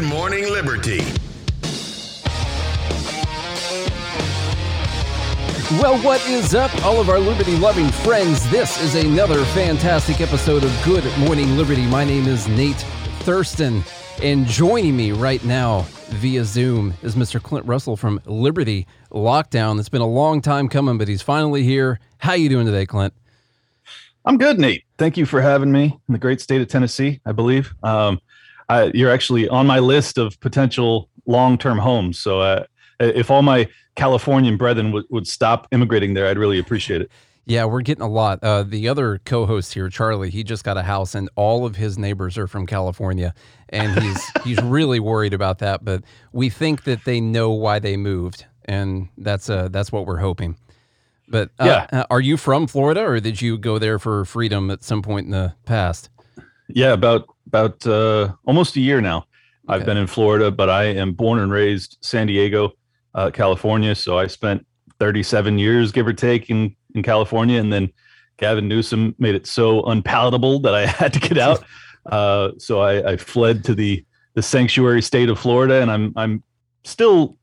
Good Morning Liberty. Well, what is up, all of our liberty loving friends? This is another fantastic episode of Good Morning Liberty. My name is Nate Thurston, and joining me right now via Zoom is Mr. Clint Russell from Liberty Lockdown. It's been a long time coming, but he's finally here. How are you doing today, Clint? I'm good, Nate. Thank you for having me in the great state of Tennessee, I believe. Um, I, you're actually on my list of potential long-term homes. So uh, if all my Californian brethren would, would stop immigrating there, I'd really appreciate it. Yeah, we're getting a lot. Uh, the other co-host here, Charlie, he just got a house, and all of his neighbors are from California, and he's he's really worried about that. But we think that they know why they moved, and that's uh that's what we're hoping. But uh, Yeah. uh, are you from Florida, or did you go there for freedom at some point in the past? Yeah, about about uh, almost a year now. I've been in Florida, but I am born and raised San Diego, uh, California. So I spent 37 years, give or take, in in California, and then Gavin Newsom made it so unpalatable that I had to get out. Uh, so I, I fled to the the sanctuary state of Florida, and I'm I'm still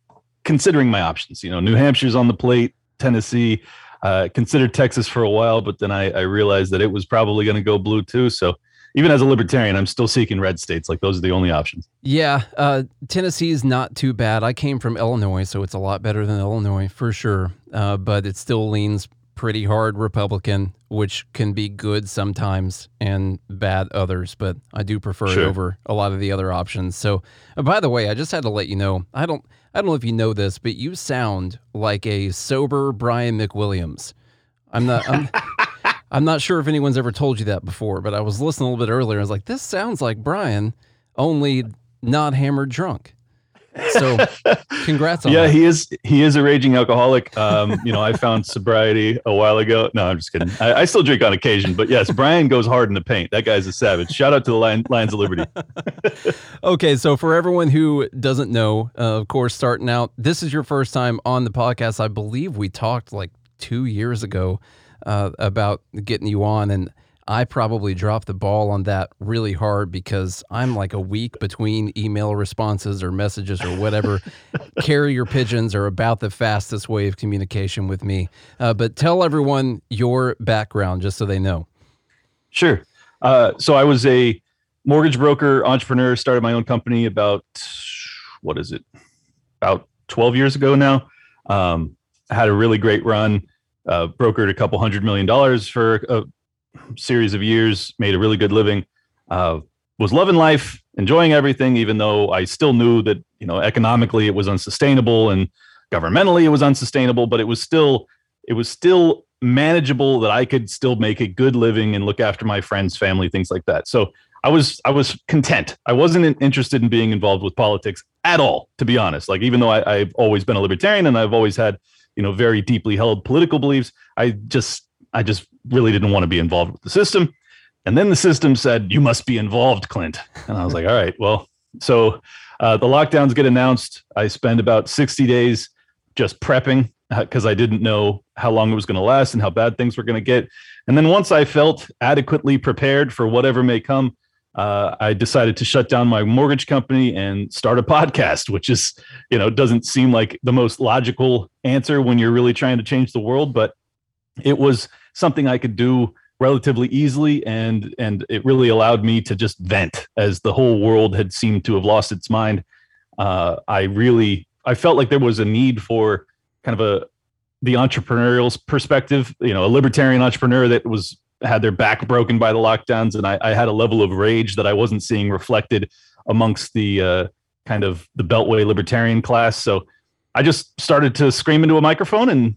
considering my options. You know, New Hampshire's on the plate, Tennessee. Uh, considered Texas for a while, but then I, I realized that it was probably going to go blue too. So even as a libertarian, I'm still seeking red states. Like those are the only options. Yeah, uh, Tennessee is not too bad. I came from Illinois, so it's a lot better than Illinois for sure. Uh, but it still leans pretty hard Republican, which can be good sometimes and bad others. But I do prefer it over a lot of the other options. So, uh, by the way, I just had to let you know. I don't. I don't know if you know this, but you sound like a sober Brian McWilliams. I'm not. I'm, I'm not sure if anyone's ever told you that before, but I was listening a little bit earlier. I was like, this sounds like Brian, only not hammered drunk. So, congrats on yeah, that. he is. He is a raging alcoholic. Um, you know, I found sobriety a while ago. No, I'm just kidding. I, I still drink on occasion, but yes, Brian goes hard in the paint. That guy's a savage. Shout out to the Lion, Lions of Liberty. Okay, so for everyone who doesn't know, uh, of course, starting out, this is your first time on the podcast. I believe we talked like two years ago uh, about getting you on, and I probably dropped the ball on that really hard because I'm like a week between email responses or messages or whatever. Carrier pigeons are about the fastest way of communication with me. Uh, but tell everyone your background just so they know. Sure. Uh, so I was a mortgage broker, entrepreneur. Started my own company about what is it? About 12 years ago now. Um, had a really great run. Uh, brokered a couple hundred million dollars for a series of years. Made a really good living. Uh, was loving life, enjoying everything, even though I still knew that you know economically it was unsustainable and governmentally it was unsustainable. But it was still it was still manageable that I could still make a good living and look after my friends, family, things like that. So I was I was content. I wasn't interested in being involved with politics at all, to be honest. Like even though I, I've always been a libertarian and I've always had you know very deeply held political beliefs, I just I just really didn't want to be involved with the system. And then the system said you must be involved, Clint. And I was like, all right, well, so uh, the lockdowns get announced. I spend about sixty days just prepping because I didn't know how long it was going to last and how bad things were going to get. And then once I felt adequately prepared for whatever may come, uh, I decided to shut down my mortgage company and start a podcast, which is, you know, doesn't seem like the most logical answer when you're really trying to change the world, but it was something I could do relatively easily and and it really allowed me to just vent as the whole world had seemed to have lost its mind. Uh, i really i felt like there was a need for kind of a the entrepreneurial perspective you know a libertarian entrepreneur that was had their back broken by the lockdowns and i, I had a level of rage that i wasn't seeing reflected amongst the uh, kind of the beltway libertarian class so i just started to scream into a microphone and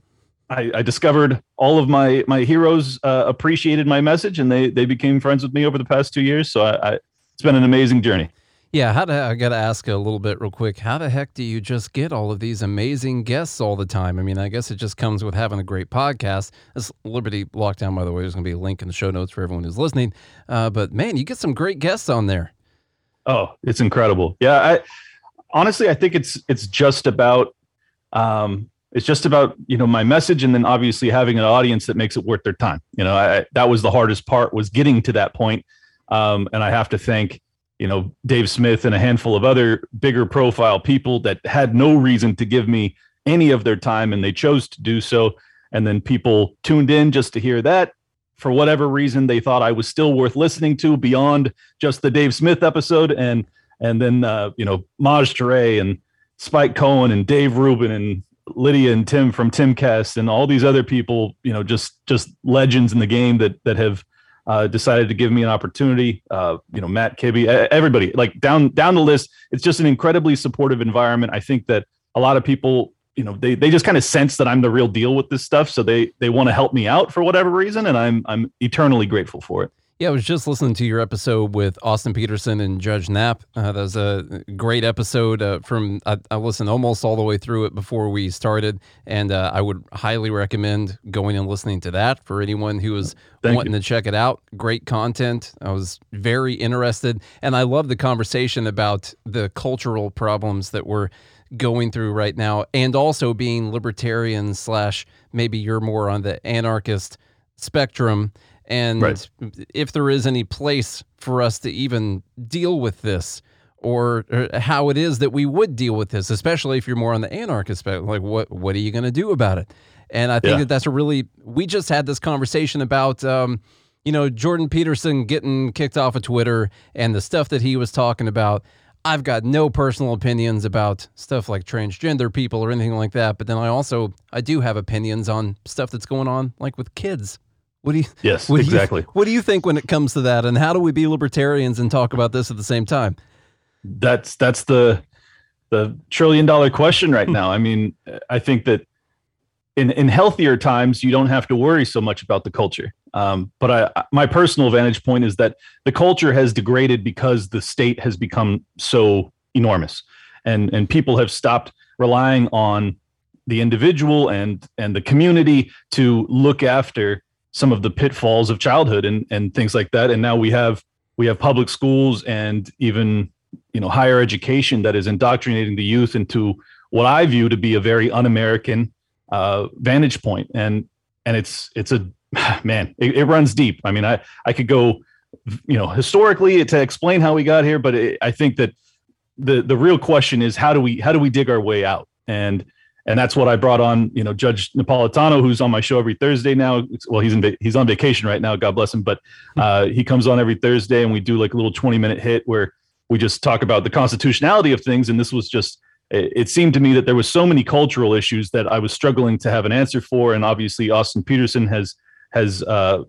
I, I discovered all of my my heroes uh, appreciated my message and they they became friends with me over the past two years. So I, I it's been an amazing journey. Yeah, how do I got to ask a little bit real quick? How the heck do you just get all of these amazing guests all the time? I mean, I guess it just comes with having a great podcast. This Liberty Lockdown, by the way, there's going to be a link in the show notes for everyone who's listening. Uh, but man, you get some great guests on there. Oh, it's incredible. Yeah, I honestly I think it's it's just about um it's just about you know my message and then obviously having an audience that makes it worth their time. You know, I, that was the hardest part was getting to that point. Um, and I have to thank you know Dave Smith and a handful of other bigger profile people that had no reason to give me any of their time and they chose to do so. And then people tuned in just to hear that. For whatever reason they thought I was still worth listening to beyond just the Dave Smith episode. And and then uh, you know Maj Toure and Spike Cohen and Dave Rubin and Lydia and Tim from Timcast and all these other people, you know, just just legends in the game that that have uh, decided to give me an opportunity. Uh, you know, Matt Kibbe, everybody, like down down the list. It's just an incredibly supportive environment. I think that a lot of people, you know, they they just kind of sense that I'm the real deal with this stuff, so they they want to help me out for whatever reason, and I'm I'm eternally grateful for it. Yeah, I was just listening to your episode with Austin Petersen and Judge Nap. Uh, that was a great episode uh, from, I, I, listened almost all the way through it before we started. And uh, I would highly recommend going and listening to that for anyone who is Thank wanting you. to check it out. Great content. I was very interested. And I love the conversation about the cultural problems that we're going through right now and also being libertarian slash maybe you're more on the anarchist spectrum and right. if there is any place for us to even deal with this or, or, how it is that we would deal with this especially if you're more on the anarchist side, like what what are you going to do about it and i think yeah. that that's a really we just had this conversation about um, you know jordan peterson getting kicked off of twitter and the stuff that he was talking about I've got no personal opinions about stuff like transgender people or anything like that, but then I also I do have opinions on stuff that's going on like with kids what do you? Yes, what exactly. You, what do you think when it comes to that, and how do we be libertarians and talk about this at the same time? That's that's the the trillion dollar question right now. I mean, I think that in in healthier times, you don't have to worry so much about the culture. Um, but I, my personal vantage point is that the culture has degraded because the state has become so enormous, and and people have stopped relying on the individual and and the community to look after some of the pitfalls of childhood and and things like that and now we have we have public schools and even you know higher education that is indoctrinating the youth into what I view to be a very un-American uh, vantage point, and and it's it's a man, it, it, runs deep. I mean, I I could go, you know, historically to explain how we got here, but it, I think that the the real question is how do we how do we dig our way out? And and that's what I brought on. You know, Judge Napolitano, who's on my show every Thursday now. Well, he's in he's on vacation right now. God bless him, but hmm. uh, he comes on every Thursday, and we do like a little twenty minute hit where we just talk about the constitutionality of things. And this was just it seemed to me that there was so many cultural issues that I was struggling to have an answer for, and obviously Austin Petersen has has uh,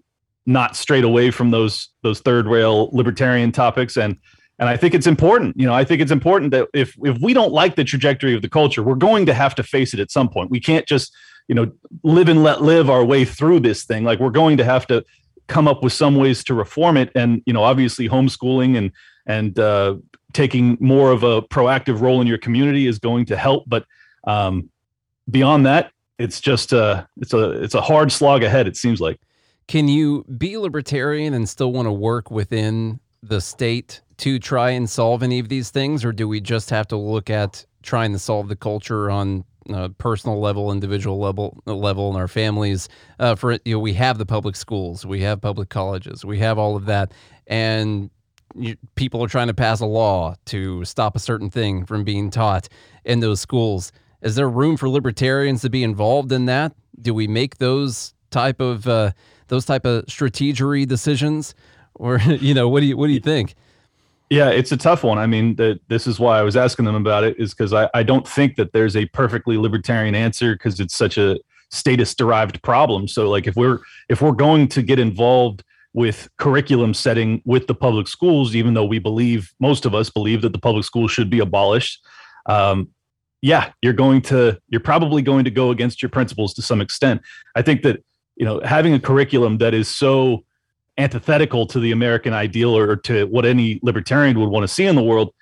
not strayed away from those those third rail libertarian topics and and I think it's important. You know, I think it's important that if if we don't like the trajectory of the culture, we're going to have to face it at some point. We can't just, you know, live and let live our way through this thing. Like we're going to have to come up with some ways to reform it. And you know, obviously, homeschooling and and uh, taking more of a proactive role in your community is going to help. But um, beyond that, it's just uh, it's a it's a hard slog ahead. It seems like. Can you be libertarian and still want to work within the state to try and solve any of these things, or do we just have to look at trying to solve the culture on a personal level, individual level, level in our families? Uh, for you know, we have the public schools, we have public colleges, we have all of that, and you, people are trying to pass a law to stop a certain thing from being taught in those schools. Is there room for libertarians to be involved in that? Do we make those type of uh, those type of strategery decisions, or you know, what do you what do you think? Yeah, it's a tough one. I mean, the, this is why I was asking them about it, is because I, I don't think that there's a perfectly libertarian answer because it's such a status derived problem. So like if we're if we're going to get involved with curriculum setting with the public schools, even though we believe most of us believe that the public schools should be abolished, um, yeah, you're going to you're probably going to go against your principles to some extent. I think that you know having a curriculum that is so antithetical to the American ideal or to what any libertarian would want to see in the world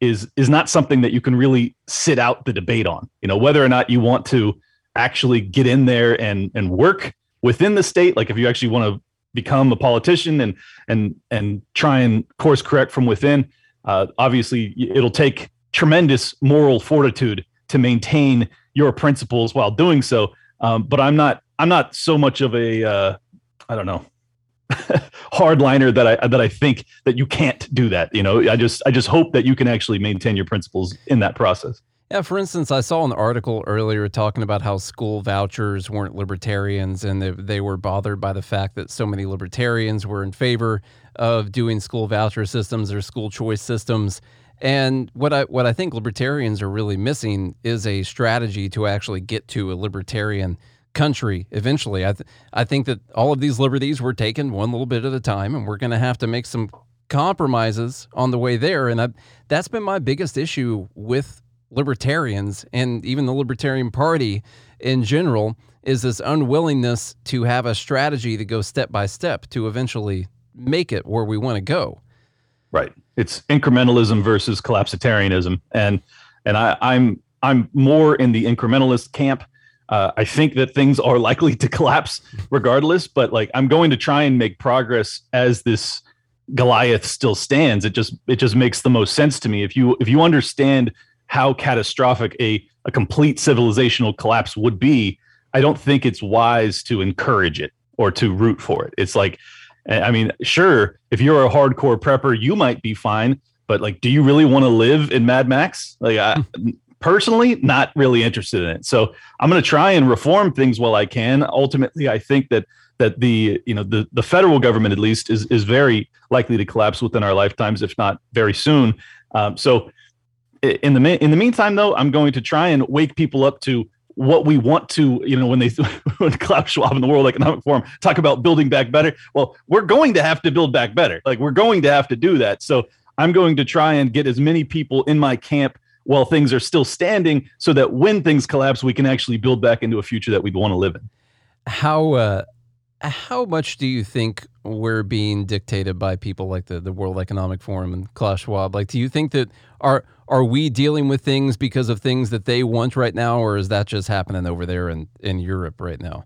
is is not something that you can really sit out the debate on. You know, whether or not you want to actually get in there and and work within the state, like if you actually want to become a politician and and and try and course correct from within, uh, obviously it'll take tremendous moral fortitude to maintain your principles while doing so. Um, but I'm not I'm not so much of a uh, I don't know hardliner that I that I think that you can't do that. You know, I just I just hope that you can actually maintain your principles in that process. Yeah, for instance, I saw an article earlier talking about how school vouchers weren't libertarians and they, they were bothered by the fact that so many libertarians were in favor of doing school voucher systems or school choice systems. And what I what I think libertarians are really missing is a strategy to actually get to a libertarian country eventually. I th- I think that all of these liberties were taken one little bit at a time, and we're going to have to make some compromises on the way there. And I, that's been my biggest issue with libertarians and even the Libertarian Party in general is this unwillingness to have a strategy to go step by step to eventually make it where we want to go. Right. It's incrementalism versus collapsitarianism, and and I, I'm I'm more in the incrementalist camp. Uh, I think that things are likely to collapse regardless, but like I'm going to try and make progress as this Goliath still stands. It just it just makes the most sense to me. If you if you understand how catastrophic a, a complete civilizational collapse would be, I don't think it's wise to encourage it or to root for it. It's like, I mean, sure, if you're a hardcore prepper, you might be fine, but like, do you really want to live in Mad Max? Like, I personally, not really interested in it. So I'm going to try and reform things while I can. Ultimately, I think that that the you know the the federal government at least is is very likely to collapse within our lifetimes, if not very soon. Um, so in the in the meantime, though, I'm going to try and wake people up to what we want to, you know, when they when Klaus Schwab in the World Economic Forum talk about building back better. Well, we're going to have to build back better. Like we're going to have to do that. So I'm going to try and get as many people in my camp while things are still standing, so that when things collapse, we can actually build back into a future that we'd want to live in. How uh, how much do you think we're being dictated by people like the, the World Economic Forum and Klaus Schwab? Like, do you think that are are we dealing with things because of things that they want right now, or is that just happening over there in, in Europe right now?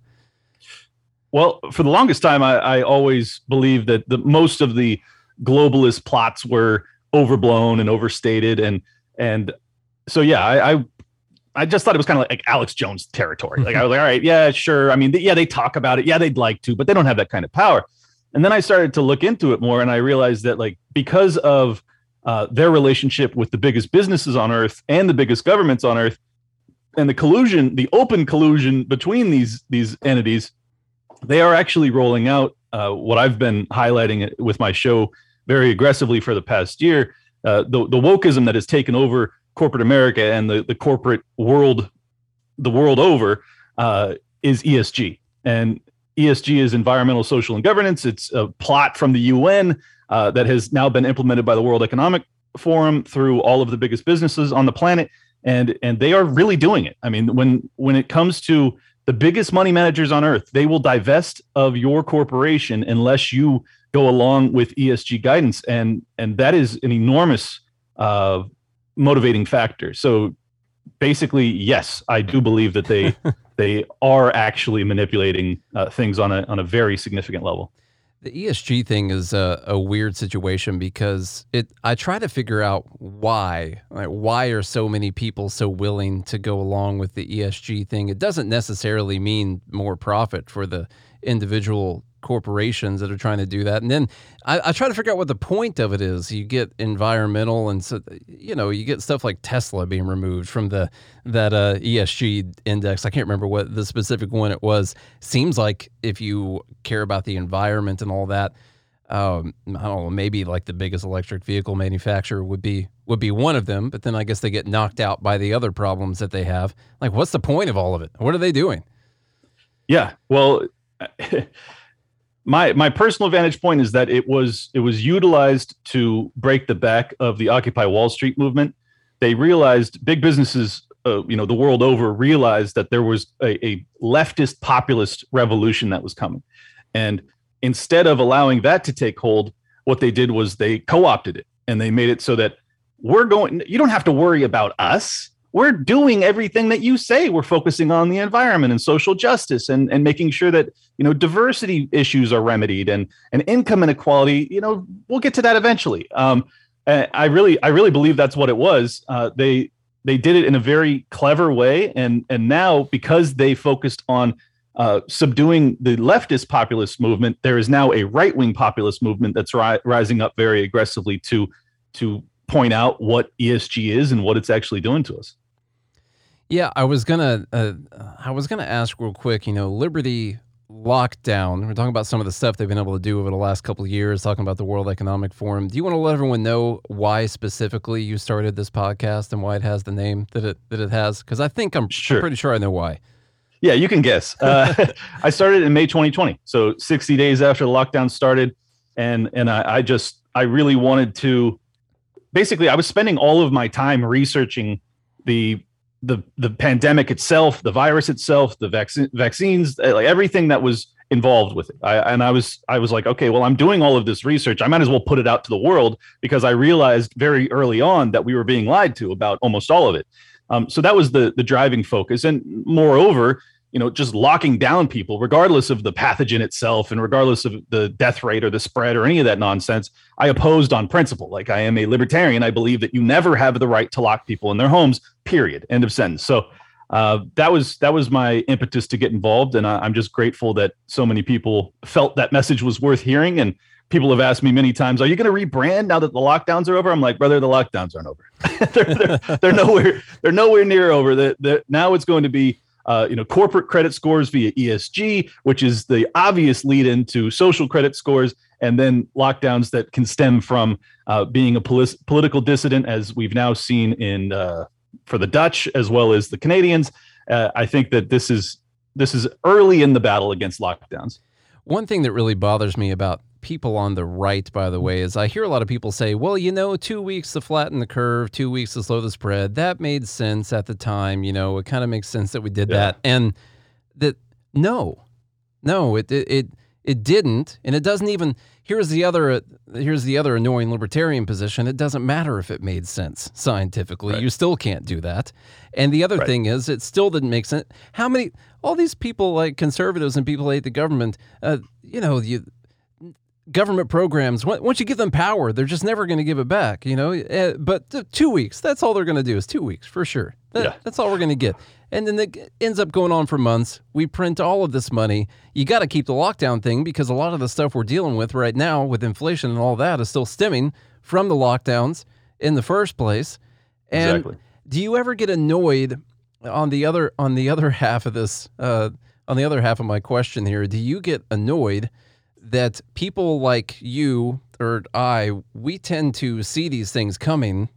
Well, for the longest time, I, I always believed that the most of the globalist plots were overblown and overstated, and and so yeah, I, I I just thought it was kind of like Alex Jones territory. Like I was like, all right, yeah, sure. I mean, yeah, they talk about it. Yeah, they'd like to, but they don't have that kind of power. And then I started to look into it more, and I realized that like because of uh, their relationship with the biggest businesses on earth and the biggest governments on earth, and the collusion, the open collusion between these these entities, they are actually rolling out uh, what I've been highlighting with my show very aggressively for the past year. Uh, the the wokeism that has taken over corporate America and the, the corporate world, the world over, uh, is ESG. And ESG is environmental, social, and governance. It's a plot from the UN uh, that has now been implemented by the World Economic Forum through all of the biggest businesses on the planet, and and they are really doing it. I mean, when when it comes to the biggest money managers on earth, they will divest of your corporation unless you go along with ESG guidance, and and that is an enormous uh, motivating factor. So basically, yes, I do believe that they they are actually manipulating uh, things on a on a very significant level. The ESG thing is a, a, weird situation because it. I try to figure out why. Like, why are so many people so willing to go along with the ESG thing? It doesn't necessarily mean more profit for the individual corporations that are trying to do that. And then I, I, try to figure out what the point of it is. You get environmental and so you know you get stuff like Tesla being removed from the that uh, ESG index. I can't remember what the specific one it was. Seems like if you care about the environment and all that. Um, I don't know, maybe like the biggest electric vehicle manufacturer would be would be one of them, but then I guess they get knocked out by the other problems that they have. Like, what's the point of all of it? What are they doing? Yeah, well, my my personal vantage point is that it was it was utilized to break the back of the Occupy Wall Street movement. They realized big businesses, uh, you know, the world over realized that there was a, a leftist populist revolution that was coming, and instead of allowing that to take hold, what they did was they co-opted it and they made it so that we're going. You don't have to worry about us we're doing everything that you say. We're focusing on the environment and social justice and, and making sure that, you know, diversity issues are remedied and, and income inequality, you know, we'll get to that eventually. Um, I really, I really believe that's what it was. Uh, they, they did it in a very clever way. And, and now because they focused on uh, subduing the leftist populist movement, there is now a right wing populist movement that's ri- rising up very aggressively to to point out what ESG is and what it's actually doing to us. Yeah, I was gonna uh, I was gonna ask real quick. You know, Liberty lockdown. We're talking about some of the stuff they've been able to do over the last couple of years. Talking about the World Economic Forum. Do you want to let everyone know why specifically you started this podcast and why it has the name that it that it has? Because I think I'm Sure. pretty sure I know why. Yeah, you can guess. Uh, I started in May 2020, so 60 days after the lockdown started, and and I, I just I really wanted to. Basically, I was spending all of my time researching the the the pandemic itself, the virus itself, the vaccine vaccines, uh, like everything that was involved with it. I, and I was I was like, okay, well, I'm doing all of this research. I might as well put it out to the world because I realized very early on that we were being lied to about almost all of it. Um, so that was the the driving focus, and moreover, you know, just locking down people, regardless of the pathogen itself and regardless of the death rate or the spread or any of that nonsense, I opposed on principle. Like I am a libertarian, I believe that you never have the right to lock people in their homes. Period. End of sentence. So uh, that was that was my impetus to get involved, and I, I'm just grateful that so many people felt that message was worth hearing. And people have asked me many times, "Are you going to rebrand now that the lockdowns are over?" I'm like, "Brother, the lockdowns aren't over. they're, they're, they're nowhere they're nowhere near over. That now it's going to be." Uh, you know, corporate credit scores via ESG, which is the obvious lead into social credit scores, and then lockdowns that can stem from uh, being a polis- political dissident, as we've now seen in uh, for the Dutch as well as the Canadians. Uh, I think that this is this is early in the battle against lockdowns. One thing that really bothers me about people on the right, by the way, is I hear a lot of people say, well, you know, two weeks to flatten the curve, two weeks to slow the spread. That made sense at the time. You know, it kind of makes sense that we did Yeah. that. And that, no, no, it, it, it, it didn't. And it doesn't even, here's the other, here's the other annoying libertarian position. It doesn't matter if it made sense scientifically. Right. You still can't do that. And the other Right. thing is, it still didn't make sense. How many, all these people like conservatives and people hate the government, uh, you know, you, government programs once you give them power they're just never going to give it back you know? Uh, but two weeks that's all they're going to do is two weeks for sure. That- Yeah. that's all we're going to get. And then it ends up going on for months. We print all of this money. You got to keep the lockdown thing because a lot of the stuff we're dealing with right now with inflation and all that is still stemming from the lockdowns in the first place. And Exactly. do you ever get annoyed on the other on the other half of this uh, on the other half of my question here? Do you get annoyed that people like you or I we tend to see these things coming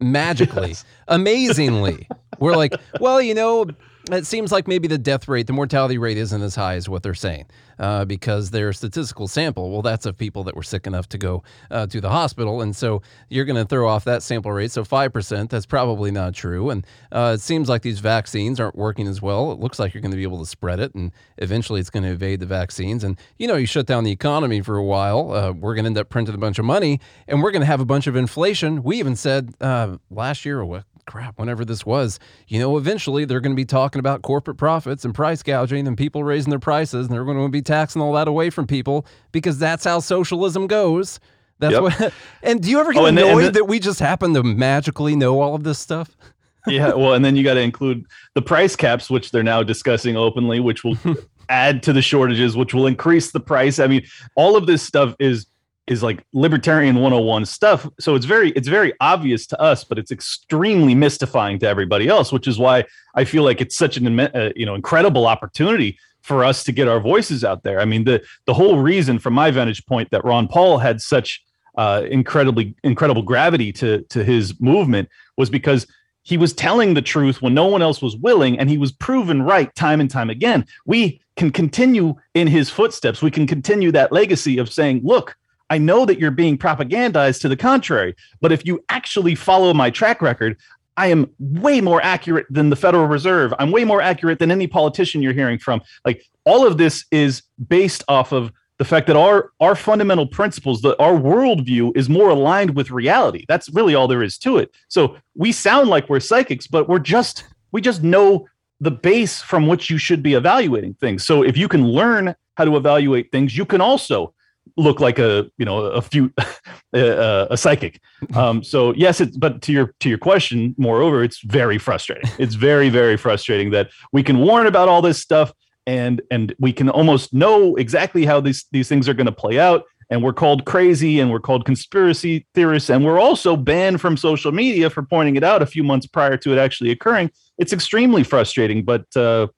magically Yes. amazingly we're like well you know it seems like maybe the death rate the mortality rate isn't as high as what they're saying uh, because their statistical sample well that's of people that were sick enough to go uh, to the hospital. And so you're going to throw off that sample rate. So 5% that's probably not true. And uh, it seems like these vaccines aren't working as well. It looks like you're going to be able to spread it and eventually it's going to evade the vaccines. And you know you shut down the economy for a while uh, we're going to end up printing a bunch of money and we're going to have a bunch of inflation. We even said uh, last year or what crap, whenever this was, you know, eventually they're going to be talking about corporate profits and price gouging and people raising their prices and they're going to be taxing all that away from people because that's how socialism goes. That's Yep. what. And do you ever get Oh, annoyed and then- that we just happen to magically know all of this stuff? yeah, well, and then you got to include the price caps, which they're now discussing openly, which will add to the shortages, which will increase the price. I mean, all of this stuff is is like libertarian 101 stuff. So it's very it's very obvious to us, but it's extremely mystifying to everybody else, which is why I feel like it's such an uh, you know incredible opportunity for us to get our voices out there. I mean, the the whole reason from my vantage point that Ron Paul had such uh, incredibly incredible gravity to to his movement was because he was telling the truth when no one else was willing and he was proven right time and time again we can continue in his footsteps we can continue that legacy of saying look i know that you're being propagandized to the contrary but if you actually follow my track record i am way more accurate than the federal reserve. I'm way more accurate than any politician you're hearing from. Like all of this is based off of the fact that our our fundamental principles that our worldview is more aligned with reality. That's really all there is to it. So we sound like we're psychics but we're just we just know the base from which you should be evaluating things. So if you can learn how to evaluate things you can also look like a you know a few a, a psychic. Um so yes it's but to your to your question moreover it's very frustrating. It's very very frustrating that we can warn about all this stuff and and we can almost know exactly how these these things are going to play out. And we're called crazy and we're called conspiracy theorists and we're also banned from social media for pointing it out a few months prior to it actually occurring. It's extremely frustrating but uh,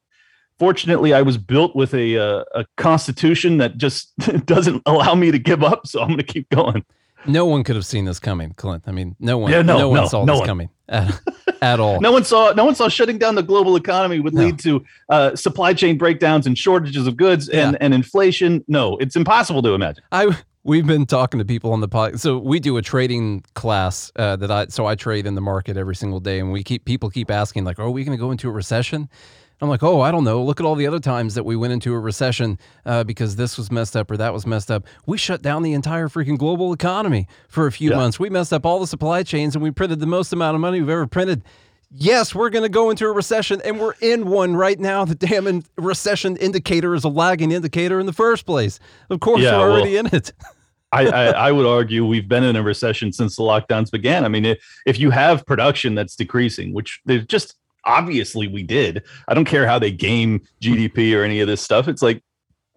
fortunately i was built with a, a, uh, a constitution that just doesn't allow me to give up so i'm going to keep going no one could have seen this coming clint i mean no one yeah, no, no one no, saw no this one. coming at, at, all no one saw no one saw shutting down the global economy would lead to uh, supply chain breakdowns and shortages of goods and, yeah. and inflation no it's impossible to imagine i We've been talking to people on the pod. So we do a trading class uh, that I so I trade in the market every single day, and we keep people keep asking like, "Are we going to go into a recession?" I'm like, "Oh, I don't know. Look at all the other times that we went into a recession uh, because this was messed up or that was messed up. We shut down the entire freaking global economy for a few yeah. months. We messed up all the supply chains, and we printed the most amount of money we've ever printed." Yes, we're going to go into a recession, and we're in one right now. The damn in- recession indicator is a lagging indicator in the first place. Of course, yeah, we're already well, in it. I, I, I, would argue we've been in a recession since the lockdowns began. I mean, if, if you have production that's decreasing, which they just obviously we did, I don't care how they game GDP or any of this stuff. It's like,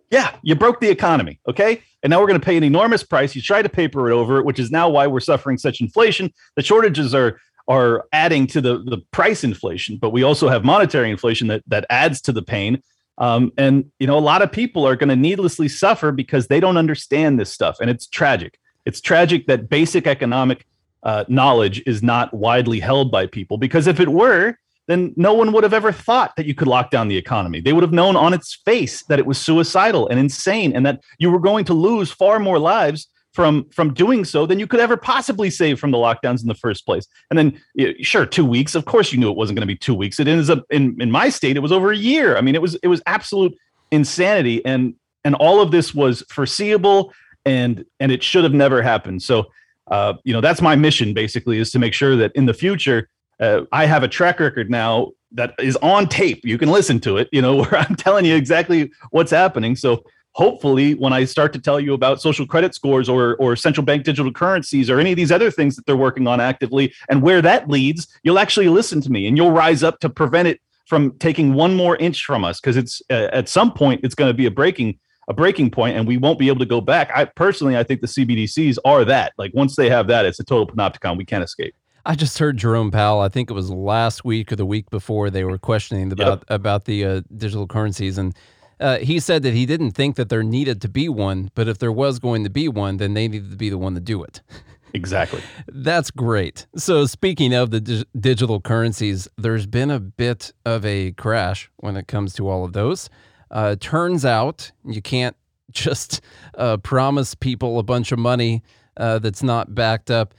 yeah, you broke the economy, okay? And now we're going to pay an enormous price. You try to paper it over, which is now why we're suffering such inflation. The shortages are are adding to the the price inflation, but we also have monetary inflation that that adds to the pain. Um, and you know, a lot of people are going to needlessly suffer because they don't understand this stuff, and it's tragic. It's tragic that basic economic uh, knowledge is not widely held by people because if it were, then no one would have ever thought that you could lock down the economy. They would have known on its face that it was suicidal and insane, and that you were going to lose far more lives from from doing so than you could ever possibly save from the lockdowns in the first place. And then, sure, two weeks. Of course, you knew it wasn't going to be two weeks. It ends up in in my state. It was over a year. I mean, it was it was absolute insanity, and and all of this was foreseeable, and and it should have never happened. So, uh, you know, that's my mission basically is to make sure that in the future. Uh, I have a track record now that is on tape. You can listen to it, you know, where I'm telling you exactly what's happening. So hopefully when I start to tell you about social credit scores or or central bank digital currencies or any of these other things that they're working on actively and where that leads, you'll actually listen to me and you'll rise up to prevent it from taking one more inch from us because it's uh, at some point it's going to be a breaking a breaking point and we won't be able to go back. I personally I think the CBDCs are that. Like once they have that, it's a total panopticon. We can't escape. I just heard Jerome Powell. I think it was last week or the week before they were questioning about yep. about the uh, digital currencies, and uh, he said that he didn't think that there needed to be one, but if there was going to be one, then they needed to be the one to do it. Exactly. That's great. So, speaking of the di- digital currencies, there's been a bit of a crash when it comes to all of those. Uh, turns out you can't just uh, promise people a bunch of money uh, that's not backed up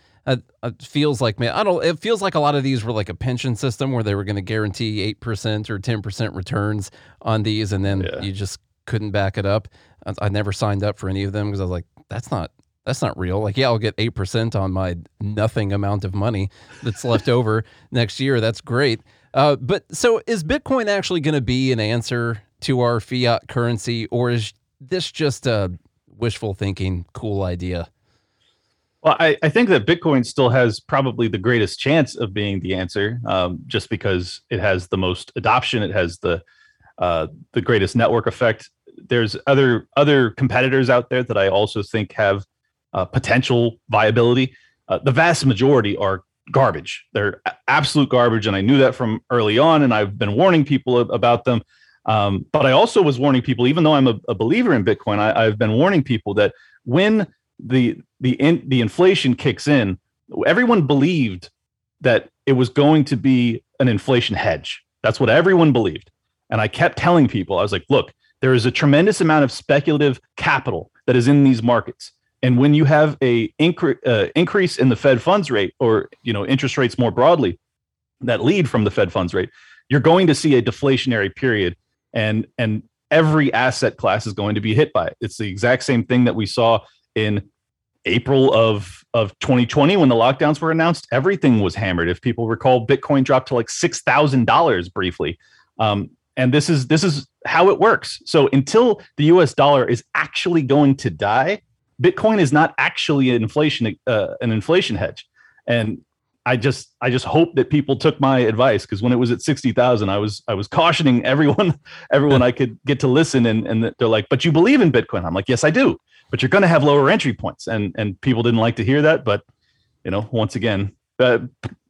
it, it feels like man, I don't. It feels like a lot of these were like a pension system where they were going to guarantee eight percent or ten percent returns on these, and then yeah. you just couldn't back it up. I, I never signed up for any of them because I was like, that's not that's not real. Like, yeah, I'll get 8% on my nothing amount of money that's left over next year. That's great. Uh, but so is Bitcoin actually going to be an answer to our fiat currency, or is this just a wishful thinking, cool idea? Well, I, I think that Bitcoin still has probably the greatest chance of being the answer, um, just because it has the most adoption. It has the uh, the greatest network effect. There's other other competitors out there that I also think have uh, potential viability. Uh, the vast majority are garbage. They're absolute garbage, and I knew that from early on. And I've been warning people about them. Um, but I also was warning people, even though I'm a, a believer in Bitcoin, I, I've been warning people that when the the in, the inflation kicks in, everyone believed that it was going to be an inflation hedge. That's what everyone believed. And I kept telling people, I was like, look, there is a tremendous amount of speculative capital that is in these markets. And when you have a incre- uh, increase in the Fed funds rate or you know interest rates more broadly that lead from the Fed funds rate, you're going to see a deflationary period and and every asset class is going to be hit by it. It's the exact same thing that we saw in April of of 2020 when the lockdowns were announced, everything was hammered. If people recall, Bitcoin dropped to like six thousand dollars briefly, um, and this is this is how it works. So until the U.S. dollar is actually going to die, Bitcoin is not actually an inflation uh, an inflation hedge, and I just I just hope that people took my advice because when it was at sixty thousand, I was I was cautioning everyone everyone I could get to listen and and they're like, but you believe in Bitcoin? I'm like, yes, I do, but you're going to have lower entry points, and and people didn't like to hear that, but you know, once again, uh,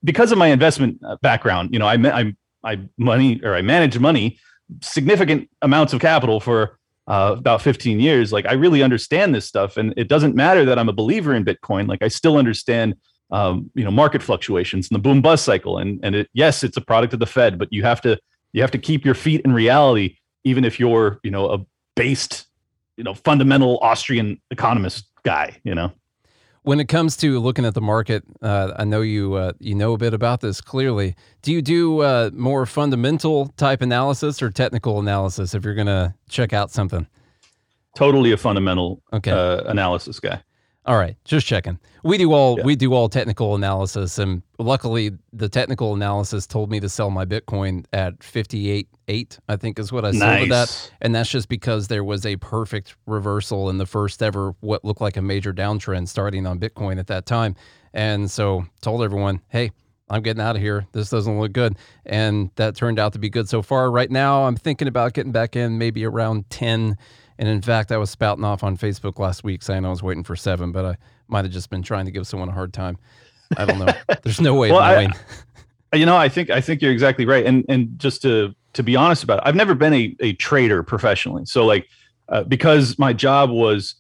because of my investment uh, background, you know, I I I money or I manage money, significant amounts of capital for uh, about 15 years. Like I really understand this stuff, and it doesn't matter that I'm a believer in Bitcoin. Like I still understand, um, you know, market fluctuations and the boom bust cycle. And and it, yes, it's a product of the Fed, but you have to you have to keep your feet in reality, even if you're you know a based, you know, fundamental Austrian economist guy. You know. When it comes to looking at the market, uh, I know you uh, you know a bit about this. Clearly, do you do uh, more fundamental type analysis or technical analysis if you're going to check out something? Totally a fundamental Okay. uh, analysis guy. All right, just checking. We do all Yeah. we do all technical analysis, and luckily, the technical analysis told me to sell my Bitcoin at fifty eight eight. I think is what I sold it at, and that's just because there was a perfect reversal in the first ever what looked like a major downtrend starting on Bitcoin at that time, and so told everyone, hey. I'm getting out of here. This doesn't look good. And that turned out to be good so far. Right now, I'm thinking about getting back in maybe around 10. And in fact, I was spouting off on Facebook last week saying I was waiting for seven, but I might have just been trying to give someone a hard time. I don't know. There's no way Well, of I- knowing. you know i think i think you're exactly right and and just to to be honest about it i've never been a, a trader professionally so like uh, because my job was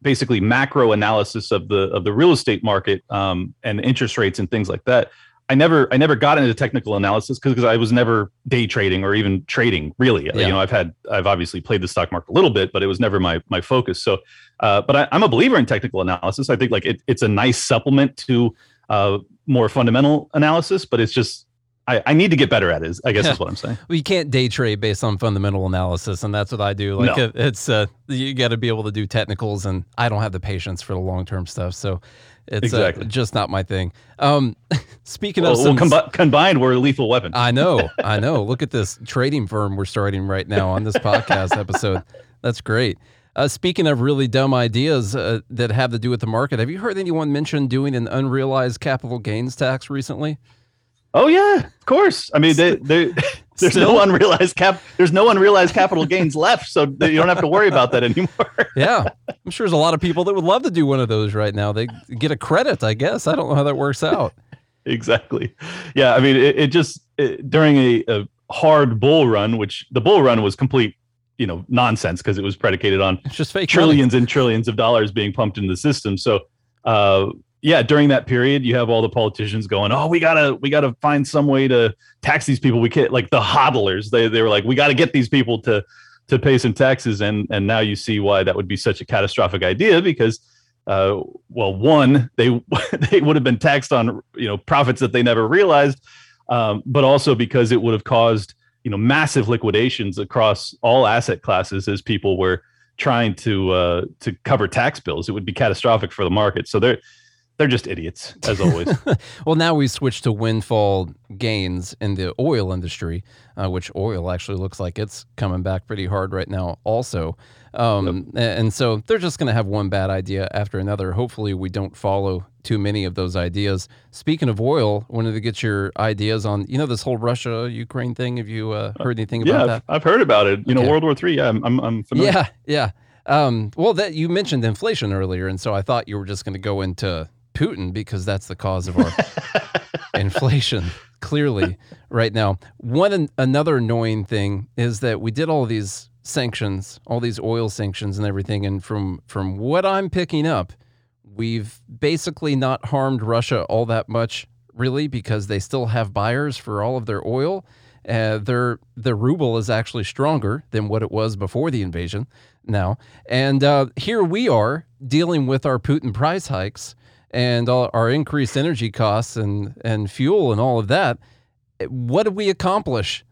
basically macro analysis of the of the real estate market um, and interest rates and things like that i never i never got into technical analysis because i was never day trading or even trading really Yeah. you know i've had i've obviously played the stock market a little bit but it was never my my focus so uh, but I, i'm a believer in technical analysis i think like it, it's a nice supplement to uh, more fundamental analysis, but it's just I, I need to get better at it. I guess is what I'm saying. Well, you can't day trade based on fundamental analysis, and that's what I do. Like No. it, it's uh, you got to be able to do technicals, and I don't have the patience for the long term stuff, so it's uh, Exactly. just not my thing. Um, speaking Well, of well, combi- combined, we're a lethal weapon. I know, I know. Look at this trading firm we're starting right now on this podcast episode. That's great. Uh, speaking of really dumb ideas uh, that have to do with the market, have you heard anyone mention doing an unrealized capital gains tax recently? oh yeah, of course. I mean, they, they, there's Still? no unrealized cap. There's no unrealized capital gains left, so you don't have to worry about that anymore. Yeah, I'm sure there's a lot of people that would love to do one of those right now. They get a credit, I guess. I don't know how that works out. exactly. Yeah, I mean, it, it just it, during a, a hard bull run, which the bull run was complete, you know, nonsense because it was predicated on It's just fake money. trillions and trillions of dollars being pumped into the system. So, uh, yeah, during that period, you have all the politicians going, "Oh, we gotta, we gotta find some way to tax these people. We can't like the hodlers. They they were like, we got to get these people to to pay some taxes." And and now you see why that would be such a catastrophic idea because, uh, well, one, they they would have been taxed on you know profits that they never realized, um, but also because it would have caused you know massive liquidations across all asset classes as people were trying to uh, to cover tax bills. It would be catastrophic for the market. So they're they're just idiots as always. Well, now we switched to windfall gains in the oil industry, uh, which oil actually looks like it's coming back pretty hard right now, also. Um, a- And so they're just going to have one bad idea after another. Hopefully, we don't follow too many of those ideas. Speaking of oil, wanted to get your ideas on, you know, this whole Russia Ukraine thing. Have you uh, heard anything about yeah, that? I've, I've heard about it. You know. World War Three. Yeah, I'm I'm, I'm familiar. Yeah, yeah. Um, well, that you mentioned inflation earlier, and so I thought you were just going to go into Putin because that's the cause of our inflation. Clearly, right now, one another annoying thing is that we did all these sanctions, all these oil sanctions and everything, and from from what I'm picking up, we've basically not harmed Russia all that much, really, because they still have buyers for all of their oil. Uh, their the ruble is actually stronger than what it was before the invasion now, and uh, here we are dealing with our Putin price hikes and our increased energy costs and and fuel and all of that. What did we accomplish?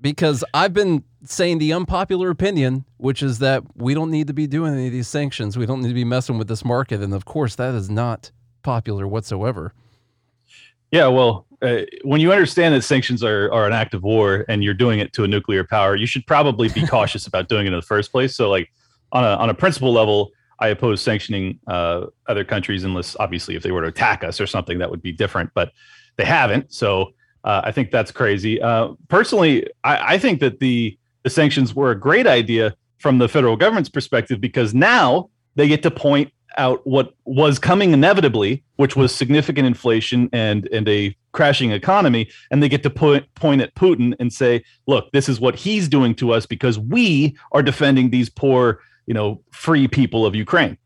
Because I've been saying the unpopular opinion, which is that we don't need to be doing any of these sanctions. We don't need to be messing with this market, and of course, that is not popular whatsoever. Yeah, well, uh, when you understand that sanctions are, are an act of war and you're doing it to a nuclear power, you should probably be cautious about doing it in the first place. So, like on a on a principle level, I oppose sanctioning uh, other countries unless, obviously, if they were to attack us or something, that would be different. But they haven't. So uh, I think that's crazy. Uh, personally, I, I think that the the sanctions were a great idea from the federal government's perspective because now they get to point out what was coming inevitably, which was significant inflation and and a crashing economy, and they get to point point at Putin and say, "Look, this is what he's doing to us because we are defending these poor, you know, free people of Ukraine."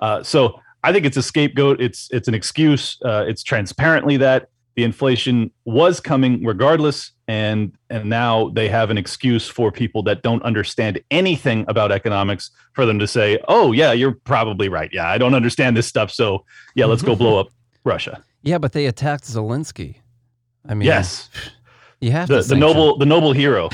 Uh, so I think it's a scapegoat. It's it's an excuse. Uh, it's transparently that the inflation was coming regardless, and and now they have an excuse for people that don't understand anything about economics for them to say, "Oh yeah, you're probably right. Yeah, I don't understand this stuff. So yeah, let's go blow up Russia." Yeah, but they attacked Zelensky. I mean, yes, you have the, to the noble the noble hero.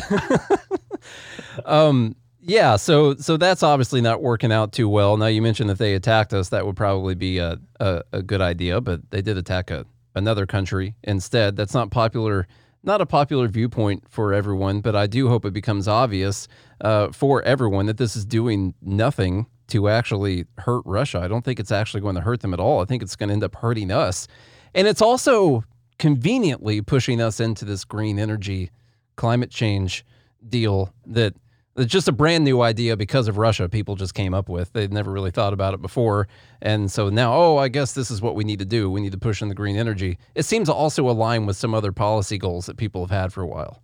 um yeah so so that's obviously not working out too well. Now you mentioned that they attacked us. That would probably be a, a, a good idea but they did attack a, another country instead. That's not popular not a popular viewpoint for everyone but i do hope it becomes obvious uh, for everyone that this is doing nothing to actually hurt russia. I don't think it's actually going to hurt them at all. I think it's going to end up hurting us. And it's also conveniently pushing us into this green energy climate change deal that it's just a brand new idea because of Russia. People just came up with. They'd never really thought about it before, and so now, oh, I guess this is what we need to do. We need to push in the green energy. It seems to also align with some other policy goals that people have had for a while.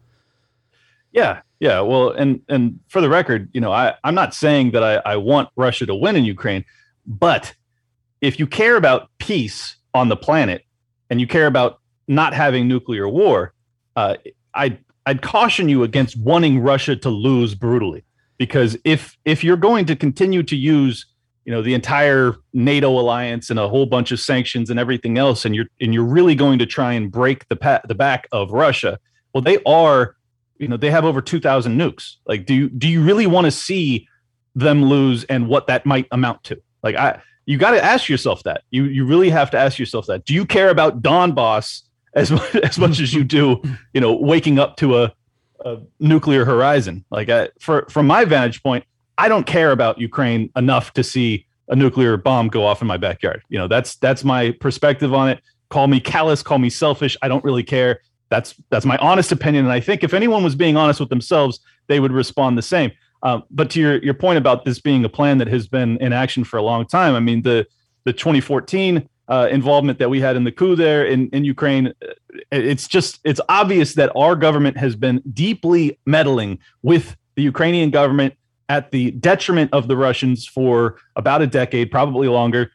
Yeah, yeah. Well, and and for the record, you know, I I'm not saying that I I want Russia to win in Ukraine, but if you care about peace on the planet and you care about not having nuclear war, uh, I I'd caution you against wanting Russia to lose brutally, because if if you're going to continue to use you know the entire NATO alliance and a whole bunch of sanctions and everything else, and you're and you're really going to try and break the pa- the back of Russia, well, they are, you know, they have over two thousand nukes. Like, do you do you really want to see them lose and what that might amount to? Like, I you got to ask yourself that. You you really have to ask yourself that. Do you care about Donbass as much, as much as you do, you know, waking up to a, a nuclear horizon. Like I, for from my vantage point, I don't care about Ukraine enough to see a nuclear bomb go off in my backyard. You know, that's that's my perspective on it. Call me callous, call me selfish. I don't really care. That's that's my honest opinion, and I think if anyone was being honest with themselves, they would respond the same. Um, but to your your point about this being a plan that has been in action for a long time, I mean the the 2014 uh, involvement that we had in the coup there in, in Ukraine. uh, It's just it's obvious that our government has been deeply meddling with the Ukrainian government at the detriment of the Russians for about a decade, probably longer.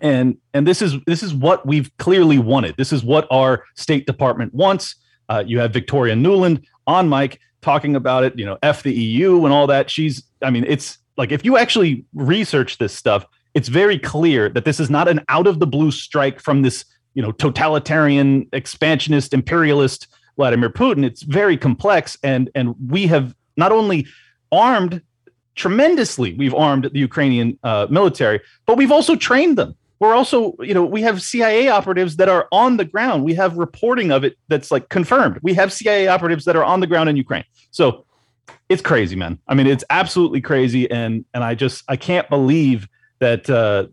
And and this is this is what we've clearly wanted. This is what our State Department wants. Uh, you have Victoria Nuland on mic talking about it. You know, f the EU and all that. She's I mean, it's like if you actually research this stuff, it's very clear that this is not an out of the blue strike from this you know totalitarian expansionist imperialist Vladimir Putin. It's very complex, and and we have not only armed tremendously, we've armed the Ukrainian uh, military, but we've also trained them. We're also, you know, we have CIA operatives that are on the ground. We have reporting of it that's like confirmed. We have CIA operatives that are on the ground in Ukraine. So it's crazy, man. I mean, it's absolutely crazy, and and I just I can't believe that uh,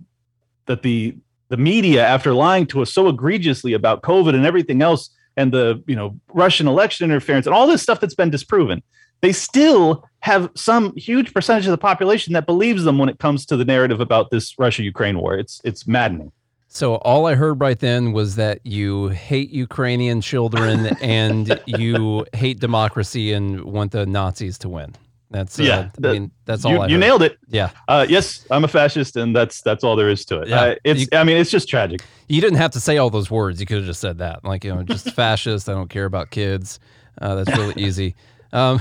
that the the media, after lying to us so egregiously about COVID and everything else, and the you know Russian election interference and all this stuff that's been disproven, they still have some huge percentage of the population that believes them when it comes to the narrative about this Russia-Ukraine war. It's it's maddening. So all I heard right then was that you hate Ukrainian children and you hate democracy and want the Nazis to win. That's uh, Yeah, I mean that's all You, I you nailed it. Yeah, Uh, yes, I'm a fascist, and that's that's all there is to it. Yeah. Uh, it's You- I mean it's just tragic. you didn't have to say all those words. You could have just said that, like you know, just fascist. I don't care about kids. Uh, that's really easy. Um,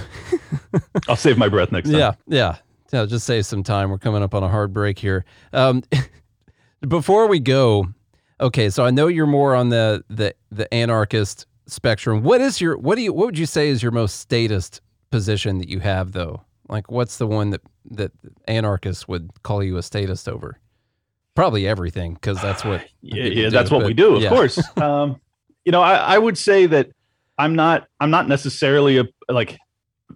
I'll save my breath next time. yeah, yeah, yeah. Just save some time. We're coming up on a hard break here. Um, before we go, okay. So I know you're more on the the the anarchist spectrum. What is your what do you what would you say is your most statist position that you have though? Like, what's the one that that anarchists would call you a statist over? Probably everything, because that's what yeah, yeah do, that's what but we do of yeah. course um you know I, I would say that i'm not i'm not necessarily a like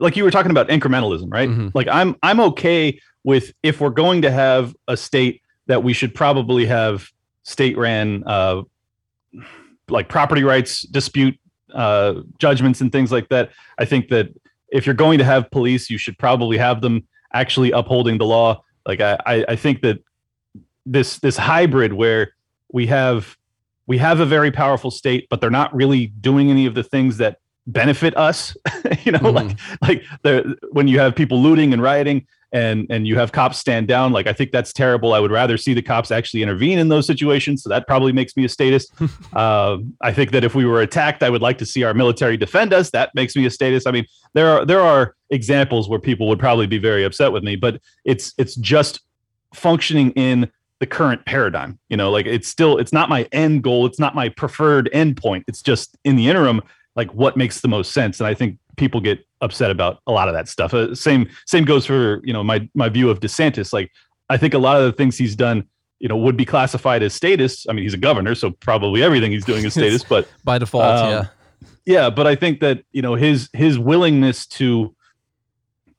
like you were talking about incrementalism right Mhm. like i'm i'm okay with if we're going to have a state that we should probably have state ran uh like property rights dispute uh, judgments and things like that. I think that if you're going to have police, you should probably have them actually upholding the law. Like I, I, think that this this hybrid where we have we have a very powerful state, but they're not really doing any of the things that benefit us. you know, mm-hmm. like like the when you have people looting and rioting and and you have cops stand down, like I think that's terrible. I would rather see the cops actually intervene in those situations. So that probably makes me a statist. uh, I think that if we were attacked, I would like to see our military defend us. That makes me a statist. I mean, there are there are examples where people would probably be very upset with me, but it's it's just functioning in the current paradigm you know like it's still it's not my end goal it's not my preferred end point it's just in the interim like what makes the most sense and i think people get upset about a lot of that stuff. Uh, same same goes for you know my my view of desantis. Like i think a lot of the things he's done you know would be classified as statist. I mean he's a governor so probably everything he's doing is statist but by default um, yeah. yeah but i think that you know his his willingness to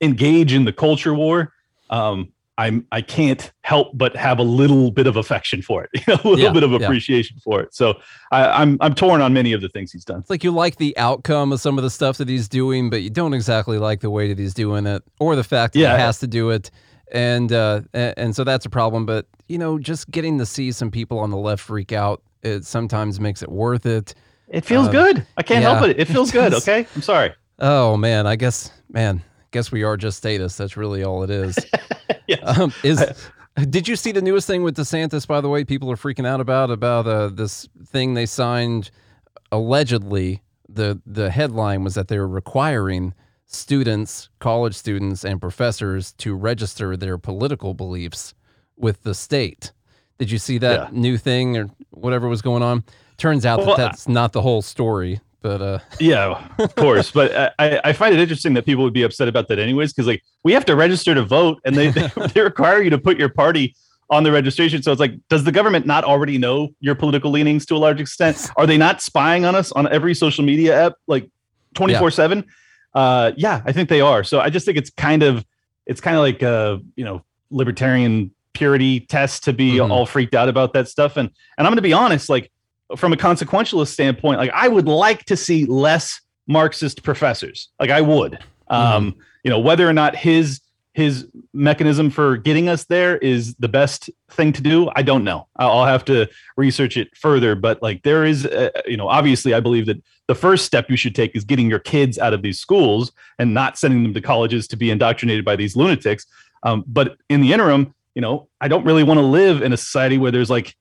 engage in the culture war um I'm I can't help but have a little bit of affection for it, you know, a little yeah, bit of appreciation yeah. for it. So I, am I'm, I'm torn on many of the things he's done. It's like you like the outcome of some of the stuff that he's doing, but you don't exactly like the way that he's doing it, or the fact that yeah. he has to do it, and uh, and so that's a problem. But you know, just getting to see some people on the left freak out, it sometimes makes it worth it. It feels uh, good. I can't help it. It feels good. Okay, I'm sorry. Oh man, I guess man, guess we are just status. That's really all it is. yes. Um, is did you see the newest thing with DeSantis? By the way, people are freaking out about about uh, this thing they signed. Allegedly, the the headline was that they were requiring students, college students, and professors to register their political beliefs with the state. Did you see that yeah. new thing or whatever was going on? Turns out well, that that's not the whole story. But uh, yeah, of course. But I, I find it interesting that people would be upset about that anyways, because like we have to register to vote, and they, they they require you to put your party on the registration. So it's like, does the government not already know your political leanings to a large extent? Are they not spying on us on every social media app like 24 seven? Uh, yeah, I think they are. So I just think it's kind of, it's kind of like, a you know, libertarian purity test to be mm-hmm. all freaked out about that stuff. And, and I'm to be honest, like from a consequentialist standpoint, like I would like to see less Marxist professors. Like I would. Mm-hmm. Um, you know, whether or not his his mechanism for getting us there is the best thing to do, I don't know. I'll have to research it further. But like there is, uh, you know, obviously, I believe that the first step you should take is getting your kids out of these schools and not sending them to colleges to be indoctrinated by these lunatics. Um, but in the interim, you know, I don't really want to live in a society where there's like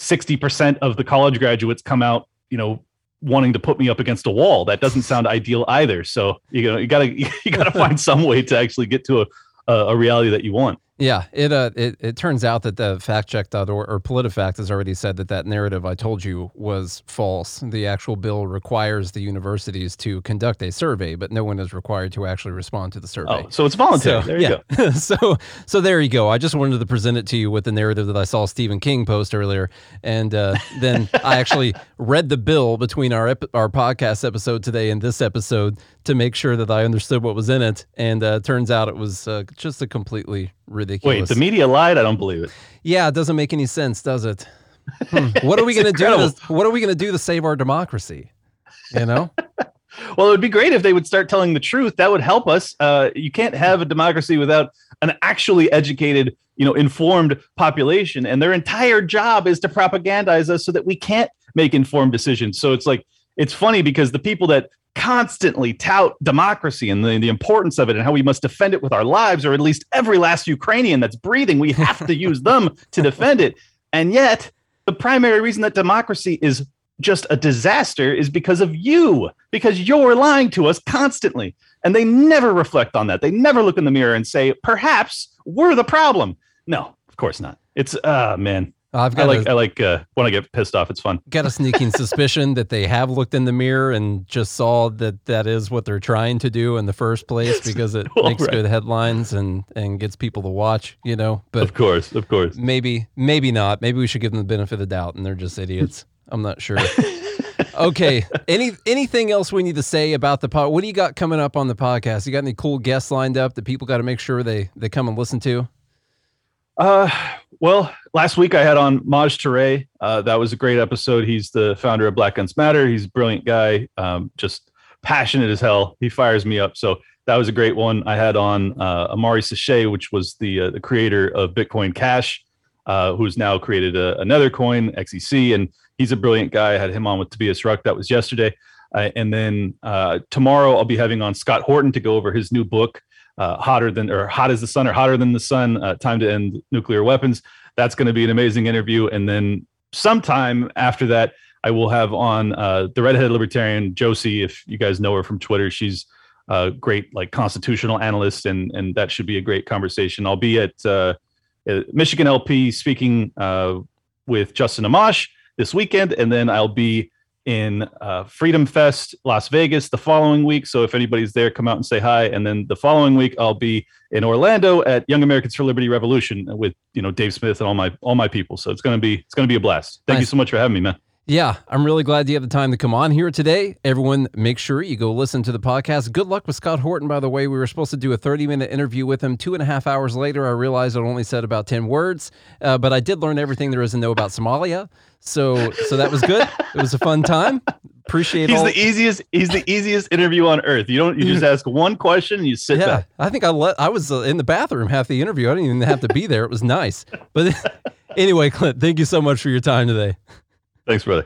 60% of the college graduates come out, you know, wanting to put me up against a wall. That doesn't sound ideal either. So you know, you gotta you gotta find some way to actually get to a a reality that you want. Yeah, it uh, it, it turns out that the factcheck.org or PolitiFact has already said that that narrative I told you was false. The actual bill requires the universities to conduct a survey, but no one is required to actually respond to the survey. Oh, so it's voluntary. So, there you yeah. go. so so there you go. I just wanted to present it to you with the narrative that I saw Stephen King post earlier, and uh, then I actually read the bill between our ep- our podcast episode today and this episode to make sure that I understood what was in it, and uh, turns out it was uh, just a completely ridiculous. Wait, the media lied. I don't believe it. Yeah, it doesn't make any sense, does it? Hmm. What are we going to do? To, what are we going to do to save our democracy? You know. well, it would be great if they would start telling the truth. That would help us. Uh, you can't have a democracy without an actually educated, you know, informed population, and their entire job is to propagandize us so that we can't make informed decisions. So it's like it's funny because the people that constantly tout democracy and the, the importance of it and how we must defend it with our lives, or at least every last Ukrainian that's breathing, we have to use them to defend it. And yet, the primary reason that democracy is just a disaster is because of you, because you're lying to us constantly. And they never reflect on that. They never look in the mirror and say, perhaps we're the problem. No, of course not. It's, ah, uh, man, I've got I like a, I like uh, when I get pissed off. It's fun. Got a sneaking suspicion that they have looked in the mirror and just saw that that is what they're trying to do in the first place because it makes right. good headlines and and gets people to watch. You know, but of course, of course, maybe maybe not. Maybe we should give them the benefit of the doubt, and they're just idiots. I'm not sure. okay. Any anything else we need to say about the pod? What do you got coming up on the podcast? You got any cool guests lined up that people got to make sure they they come and listen to? Uh, Well, last week I had on Maj Toure. Uh, that was a great episode. He's the founder of Black Guns Matter. He's a brilliant guy, um, just passionate as hell. He fires me up. So that was a great one. I had on uh, Amaury Séchet, which was the uh, the creator of Bitcoin Cash, uh, who's now created a, another coin, XEC, and he's a brilliant guy. I had him on with Tobias Ruck. That was yesterday. Uh, and then uh, tomorrow I'll be having on Scott Horton to go over his new book, uh, hotter than or hot as the sun or hotter than the sun uh, time to end nuclear weapons. That's going to be an amazing interview. And then sometime after that i will have on uh, the redheaded libertarian josie if you guys know her from twitter. She's a great like constitutional analyst and and that should be a great conversation. I'll be at, uh, michigan lp speaking uh, with justin amash this weekend and then i'll be in uh, Freedom Fest, Las Vegas, the following week. So if anybody's there, come out and say hi. And then the following week, I'll be in Orlando at Young Americans for Liberty Revolution with you know Dave Smith and all my all my people. So it's gonna be it's gonna be a blast. Thank nice. you so much for having me, man. Yeah, I'm really glad you have the time to come on here today. Everyone, make sure you go listen to the podcast. Good luck with Scott Horton, by the way. We were supposed to do a 30 minute interview with him. Two and a half hours later, I realized I only said about 10 words, uh, but I did learn everything there is to know about Somalia. So, so that was good. it was a fun time. Appreciate. He's all. the easiest. He's the easiest interview on earth. You don't. You just ask one question and you sit yeah, back. I think I let. I was uh, in the bathroom half the interview. I didn't even have to be there. It was nice. But anyway, Clint, thank you so much for your time today. Thanks, brother.